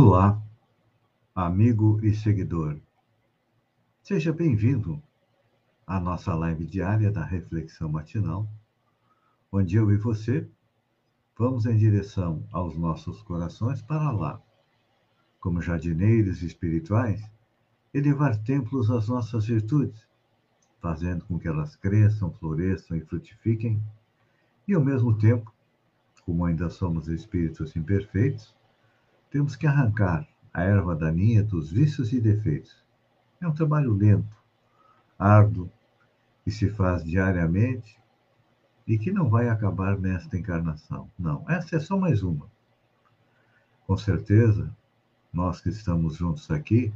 Olá, amigo e seguidor. Seja bem-vindo à nossa live diária da Reflexão Matinal, onde eu e você vamos em direção aos nossos corações para lá, como jardineiros espirituais, elevar templos às nossas virtudes, fazendo com que elas cresçam, floresçam e frutifiquem, e ao mesmo tempo, como ainda somos espíritos imperfeitos, temos que arrancar a erva daninha dos vícios e defeitos. É um trabalho lento, árduo, que se faz diariamente e que não vai acabar nesta encarnação. Não, essa é só mais uma. Com certeza, nós que estamos juntos aqui,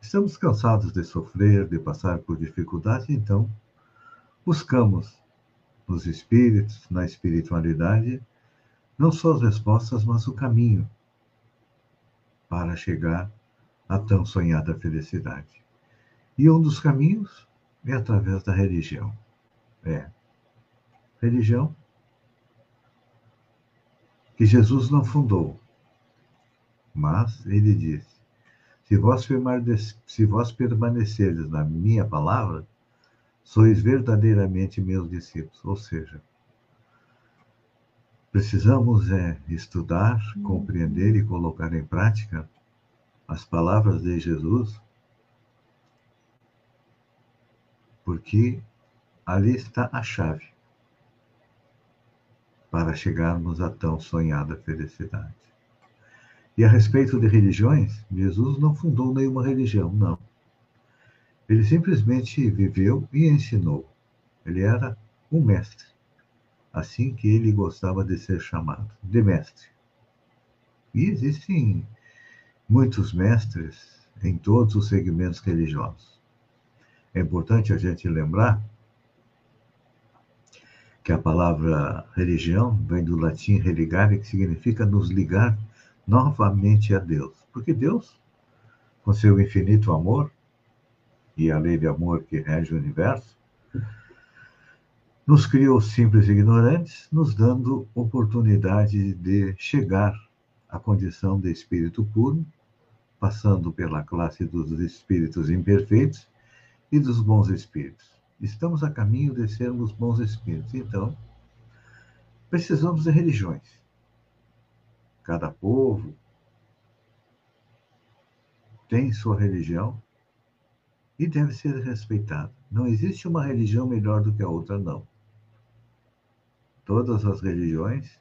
estamos cansados de sofrer, de passar por dificuldades, então buscamos nos espíritos, na espiritualidade, não só as respostas, mas o caminho para chegar à tão sonhada felicidade. E um dos caminhos é através da religião. É. Religião que Jesus não fundou, mas ele disse: se vós, se vós permanecerdes na minha palavra, sois verdadeiramente meus discípulos. Ou seja, Precisamos é estudar, compreender e colocar em prática as palavras de Jesus, porque ali está a chave para chegarmos à tão sonhada felicidade. E a respeito de religiões, Jesus não fundou nenhuma religião, não. Ele simplesmente viveu e ensinou. Ele era um mestre assim que ele gostava de ser chamado, de mestre. E existem muitos mestres em todos os segmentos religiosos. É importante a gente lembrar que a palavra religião vem do latim religare, que significa nos ligar novamente a Deus. Porque Deus, com seu infinito amor e a lei de amor que rege o universo, nos criou simples e ignorantes, nos dando oportunidade de chegar à condição de espírito puro, passando pela classe dos espíritos imperfeitos e dos bons espíritos. Estamos a caminho de sermos bons espíritos, então precisamos de religiões. Cada povo tem sua religião e deve ser respeitado. Não existe uma religião melhor do que a outra, não todas as religiões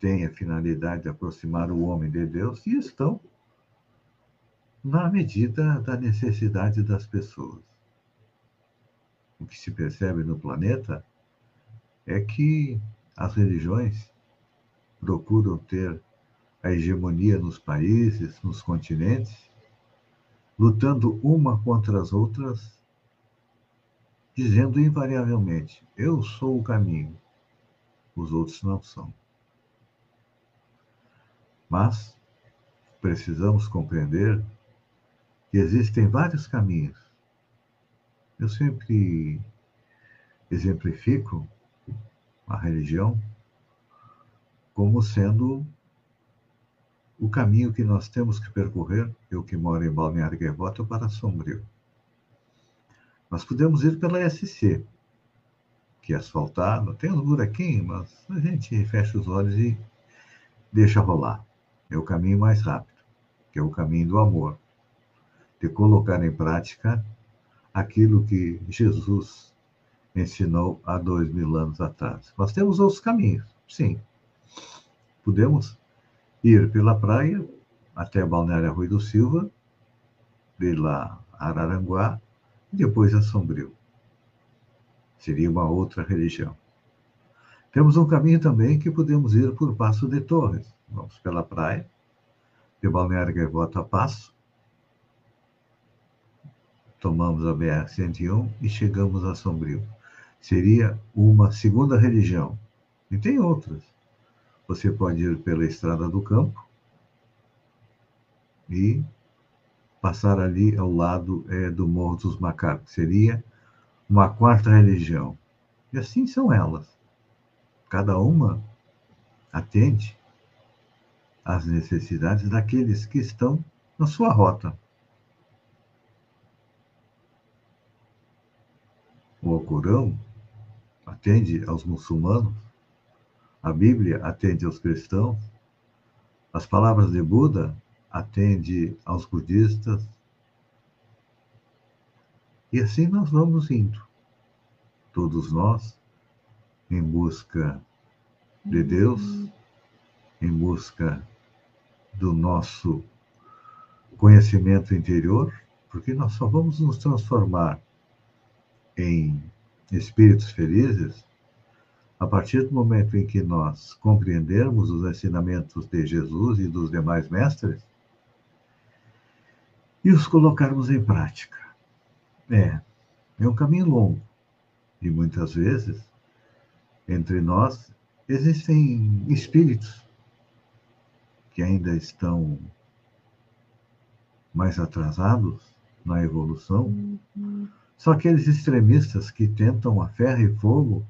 têm a finalidade de aproximar o homem de Deus e estão na medida da necessidade das pessoas. O que se percebe no planeta é que as religiões procuram ter a hegemonia nos países, nos continentes, lutando uma contra as outras dizendo invariavelmente: Eu sou o caminho, os outros não são. Mas precisamos compreender que existem vários caminhos. Eu sempre exemplifico a religião como sendo o caminho que nós temos que percorrer, eu que moro em Balneário Gaivota, para Sombrio. Nós podemos ir pela SC, que é asfaltada, tem uns buraquinhos, mas a gente fecha os olhos e deixa rolar. É o caminho mais rápido, que é o caminho do amor, de colocar em prática aquilo que Jesus ensinou há dois mil anos atrás. Nós temos outros caminhos, sim. Podemos ir pela praia até Balneário Rui do Silva, de lá Araranguá, e depois a Sombrio. Seria uma outra religião. Temos um caminho também que podemos ir por Passo de Torres. Vamos pela praia, de Balneário Gaivota a Passo. Tomamos a BR-101 e chegamos a Sombrio. Seria uma segunda religião. E tem outras. Você pode ir pela Estrada do Campo e passar ali ao lado é, do Morro dos Macacos. Seria uma quarta religião. E assim são elas. Cada uma atende às necessidades daqueles que estão na sua rota. O Alcorão atende aos muçulmanos, a Bíblia atende aos cristãos, as palavras de Buda atende aos budistas. E assim nós vamos indo, todos nós, em busca de Deus, em busca do nosso conhecimento interior, porque nós só vamos nos transformar em espíritos felizes a partir do momento em que nós compreendermos os ensinamentos de Jesus e dos demais mestres e os colocarmos em prática. É, é um caminho longo e muitas vezes entre nós existem espíritos que ainda estão mais atrasados na evolução. Uhum. São aqueles extremistas que tentam a ferro e fogo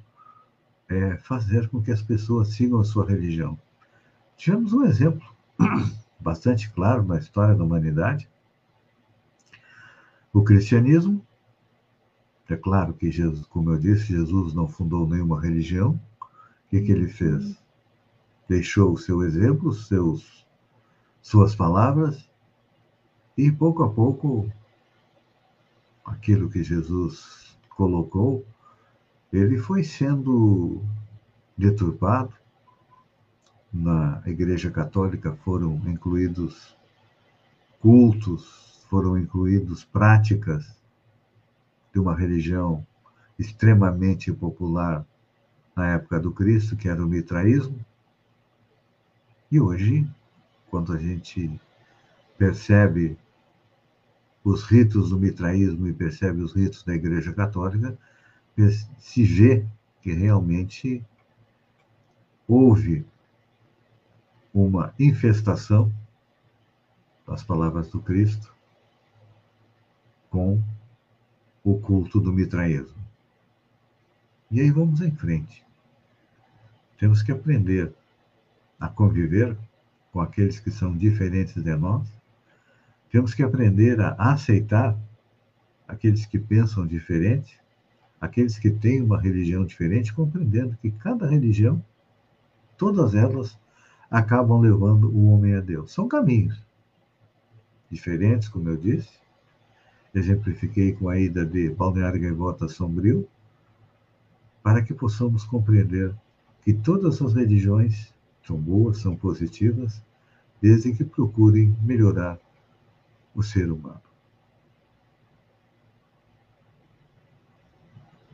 é, fazer com que as pessoas sigam a sua religião. Tivemos um exemplo bastante claro na história da humanidade. O cristianismo, é claro que Jesus, como eu disse, Jesus não fundou nenhuma religião. O que, que ele fez? Deixou o seu exemplo, seus, suas palavras, e pouco a pouco aquilo que Jesus colocou, ele foi sendo deturpado. Na Igreja Católica foram incluídos cultos, foram incluídos práticas de uma religião extremamente popular na época do Cristo, que era o mitraísmo. E hoje, quando a gente percebe os ritos do mitraísmo e percebe os ritos da Igreja Católica, se vê que realmente houve uma infestação das palavras do Cristo com o culto do mitraísmo. E aí vamos em frente. Temos que aprender a conviver com aqueles que são diferentes de nós temos que aprender a aceitar aqueles que pensam diferente, aqueles que têm uma religião diferente, compreendendo que cada religião, todas elas, acabam levando o homem a Deus. São caminhos diferentes, como eu disse. Exemplifiquei com a ida de Balneário Gaivota Sombrio, para que possamos compreender que todas as religiões são boas, são positivas, desde que procurem melhorar o ser humano.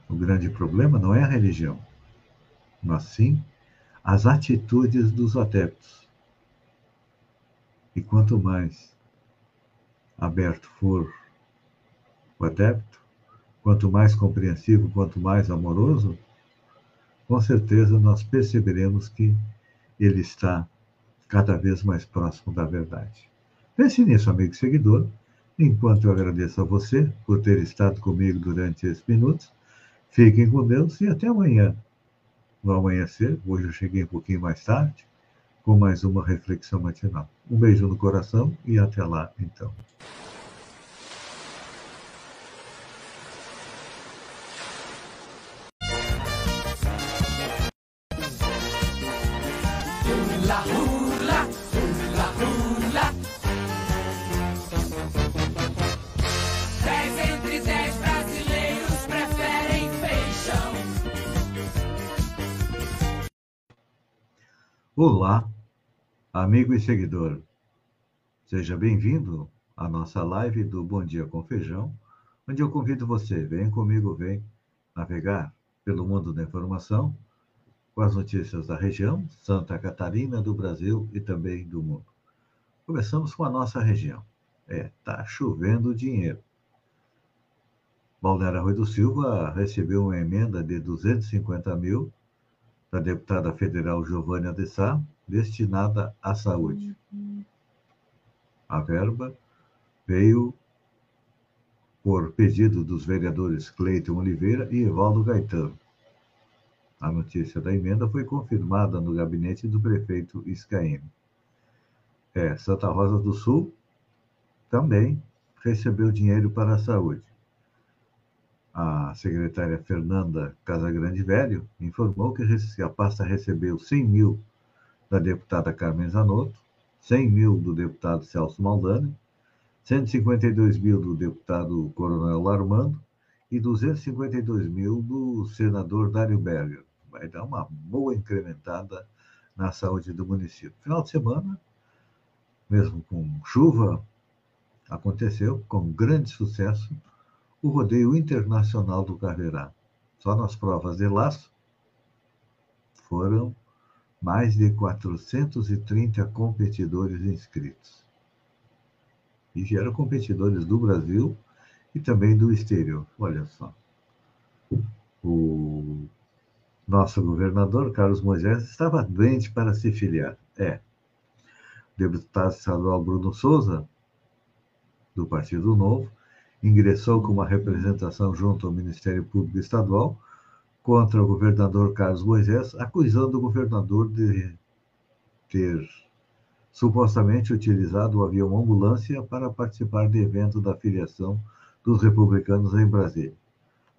O grande problema não é a religião, mas sim as atitudes dos adeptos. E quanto mais aberto for o adepto, quanto mais compreensivo, quanto mais amoroso, com certeza nós perceberemos que ele está cada vez mais próximo da verdade. Pense nisso, amigo seguidor, enquanto eu agradeço a você por ter estado comigo durante esses minutos. Fiquem com Deus e até amanhã. No amanhecer, hoje eu cheguei um pouquinho mais tarde, com mais uma reflexão matinal. Um beijo no coração e até lá, então. Olá, amigo e seguidor. Seja bem-vindo à nossa live do Bom Dia com Feijão, onde eu convido você, vem comigo, vem navegar pelo mundo da informação com as notícias da região, Santa Catarina, do Brasil e também do mundo. Começamos com a nossa região. É, tá chovendo dinheiro. Balneário Rui do Silva recebeu uma emenda de 250 mil da deputada federal Giovanna de Sá, destinada à saúde. A verba veio por pedido dos vereadores Cleiton Oliveira e Evaldo Gaetano. A notícia da emenda foi confirmada no gabinete do prefeito Iscaim. É, Santa Rosa do Sul também recebeu dinheiro para a saúde. A secretária Fernanda Casagrande Velho informou que a pasta recebeu 100 mil da deputada Carmen Zanotto, 100 mil do deputado Celso Maldani, 152 mil do deputado Coronel Armando e 252 mil do senador Dário Berger. Vai dar uma boa incrementada na saúde do município. Final de semana, mesmo com chuva, aconteceu com grande sucesso o rodeio internacional do Carreirá. Só nas provas de laço foram mais de 430 competidores inscritos. E vieram competidores do Brasil e também do exterior. Olha só. O nosso governador, Carlos Moisés, estava doente para se filiar. É. O deputado estadual Bruno Souza, do Partido Novo, ingressou com uma representação junto ao Ministério Público Estadual contra o governador Carlos Moisés, acusando o governador de ter supostamente utilizado o avião ambulância para participar de evento da filiação dos republicanos em Brasília.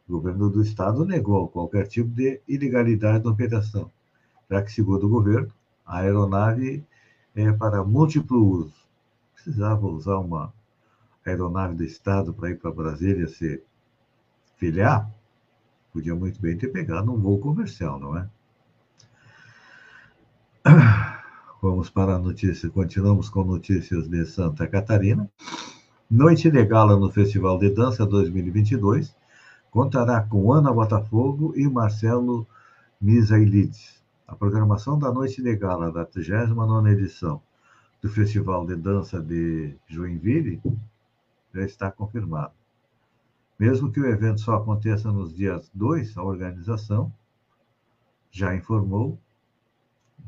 O governo do estado negou qualquer tipo de ilegalidade da operação, já que, segundo o governo, a aeronave é para múltiplo uso. Precisava usar uma aeronave do Estado para ir para Brasília se filiar, podia muito bem ter pegado um voo comercial, não é? Vamos para a notícia, continuamos com notícias de Santa Catarina. Noite de gala no Festival de Dança 2022 contará com Ana Botafogo e Marcelo Misailides. A programação da Noite de Gala da 39ª edição do Festival de Dança de Joinville já está confirmado. Mesmo que o evento só aconteça nos dias 2, a organização já informou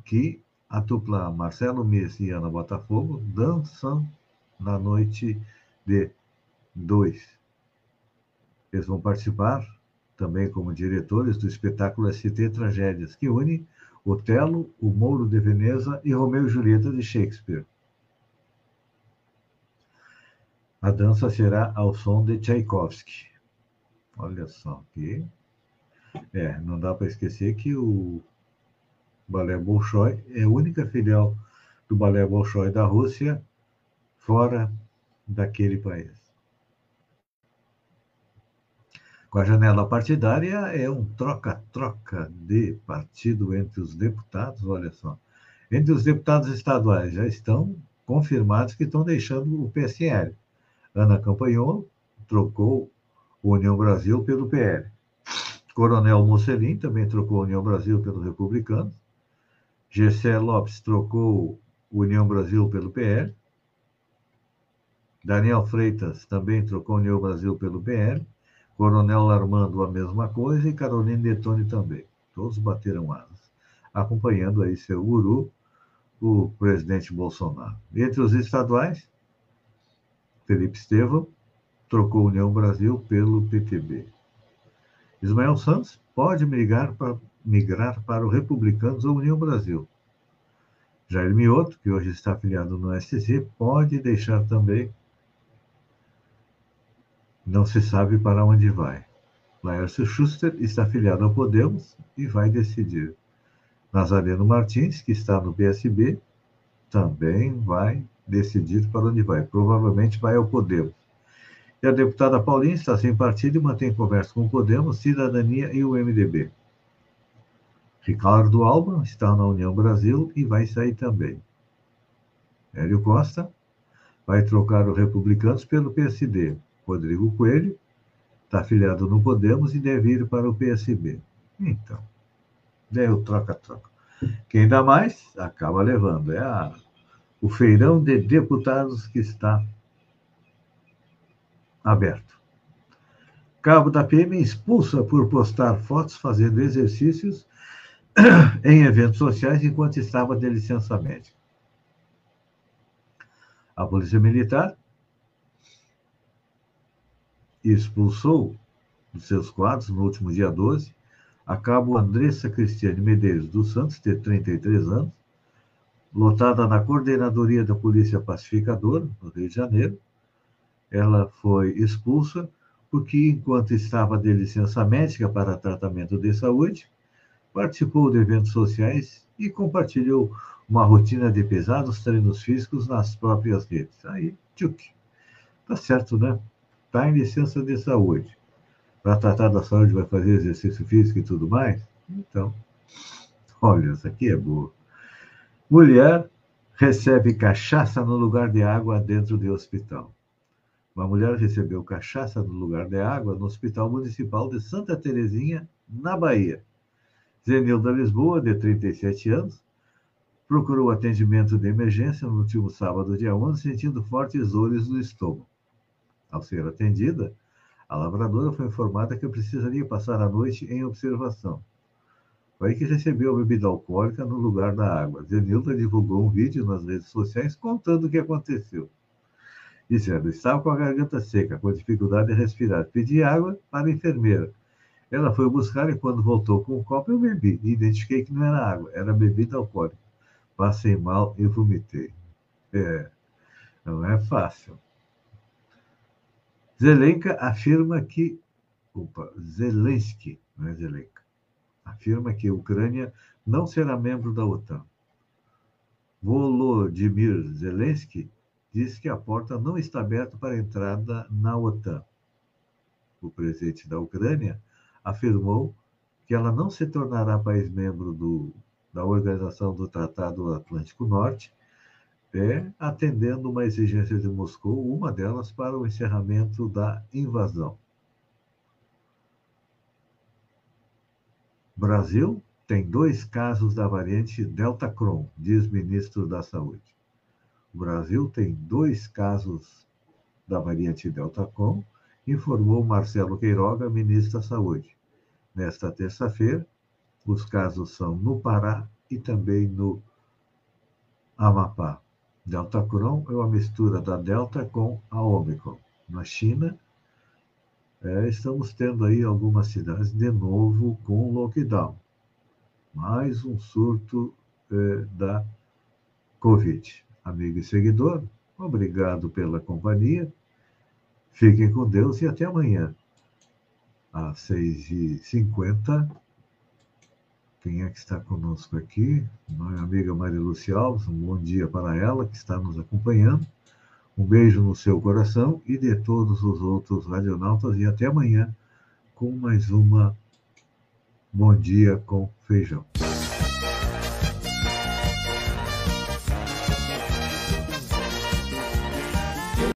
que a dupla Marcelo Messi e Ana Botafogo dançam na noite de 2. Eles vão participar também como diretores do espetáculo ST Tragédias, que une Otelo, O Mouro de Veneza e Romeu e Julieta de Shakespeare. A dança será ao som de Tchaikovsky. Olha só que. É, não dá para esquecer que o Balé Bolshoi é a única filial do Balé Bolshoi da Rússia fora daquele país. Com a janela partidária, é um troca-troca de partido entre os deputados, olha só. Entre os deputados estaduais já estão confirmados que estão deixando o PSL. Ana Campanholo trocou o União Brasil pelo PL. Coronel Mocelin também trocou a União Brasil pelo Republicano. Gessé Lopes trocou União Brasil pelo PL. Daniel Freitas também trocou União Brasil pelo PL. Coronel Armando a mesma coisa e Carolina Detone também. Todos bateram asas, acompanhando aí seu guru, o presidente Bolsonaro. Entre os estaduais, Felipe Estevão trocou União Brasil pelo PTB. Ismael Santos pode migrar para, migrar para o Republicanos ou União Brasil. Jair Mioto, que hoje está afiliado no SC, pode deixar também. Não se sabe para onde vai. Laércio Schuster está afiliado ao Podemos e vai decidir. Nazareno Martins, que está no PSB, também vai decidir para onde vai. Provavelmente vai ao Podemos. E a deputada Paulinha está sem partido e mantém conversa com o Podemos, Cidadania e o MDB. Ricardo Alba está na União Brasil e vai sair também. Hélio Costa vai trocar os republicanos pelo PSD. Rodrigo Coelho está afiliado no Podemos e deve ir para o PSB. Então, Daí o troca-troca. Quem dá mais, acaba levando. É a, o feirão de deputados que está aberto. Cabo da PM expulsa por postar fotos fazendo exercícios em eventos sociais enquanto estava de licença médica. A Polícia Militar expulsou dos seus quadros, no último dia 12, a cabo Andressa Cristiane Medeiros dos Santos, de 33 anos, lotada na Coordenadoria da Polícia Pacificadora, no Rio de Janeiro. Ela foi expulsa porque, enquanto estava de licença médica para tratamento de saúde, participou de eventos sociais e compartilhou uma rotina de pesados treinos físicos nas próprias redes. Aí, tchuk. Tá certo, né? Tá em licença de saúde. Para tratar da saúde, vai fazer exercício físico e tudo mais? Então, olha, isso aqui é boa. Mulher recebe cachaça no lugar de água dentro de hospital. Uma mulher recebeu cachaça no lugar de água no Hospital Municipal de Santa Terezinha, na Bahia. Zenilda Lisboa, de 37 anos, procurou atendimento de emergência no último sábado, dia 11, sentindo fortes dores no estômago. Ao ser atendida, a lavradora foi informada que precisaria passar a noite em observação. Foi que recebeu a bebida alcoólica no lugar da água. Zenilda divulgou um vídeo nas redes sociais contando o que aconteceu. Dizendo, estava com a garganta seca, com dificuldade de respirar. Pedi água para a enfermeira. Ela foi buscar e quando voltou com o copo eu bebi. E identifiquei que não era água, era bebida alcoólica. Passei mal e vomitei. É, não é fácil. Zelenka afirma que. Opa, Zelensky, não é Zelenka. Afirma que a Ucrânia não será membro da OTAN. Volodymyr Zelensky diz que a porta não está aberta para entrada na OTAN. O presidente da Ucrânia afirmou que ela não se tornará país membro do, da Organização do Tratado Atlântico Norte é, atendendo uma exigência de Moscou, uma delas para o encerramento da invasão. Brasil tem dois casos da variante Delta Cron, diz ministro da Saúde. O Brasil tem dois casos da variante Delta Cron, informou Marcelo Queiroga, ministro da Saúde. Nesta terça-feira, os casos são no Pará e também no Amapá. Delta Cron é uma mistura da Delta com a Omicron. Na China, é, estamos tendo aí algumas cidades de novo com lockdown. Mais um surto é, da Covid. Amigo e seguidor, obrigado pela companhia. Fiquem com Deus e até amanhã, às 6h50 quem é que está conosco aqui? Minha amiga Maria Lúcia Alves, um bom dia para ela que está nos acompanhando. Um beijo no seu coração e de todos os outros radionautas e até amanhã com mais uma Bom Dia com Feijão.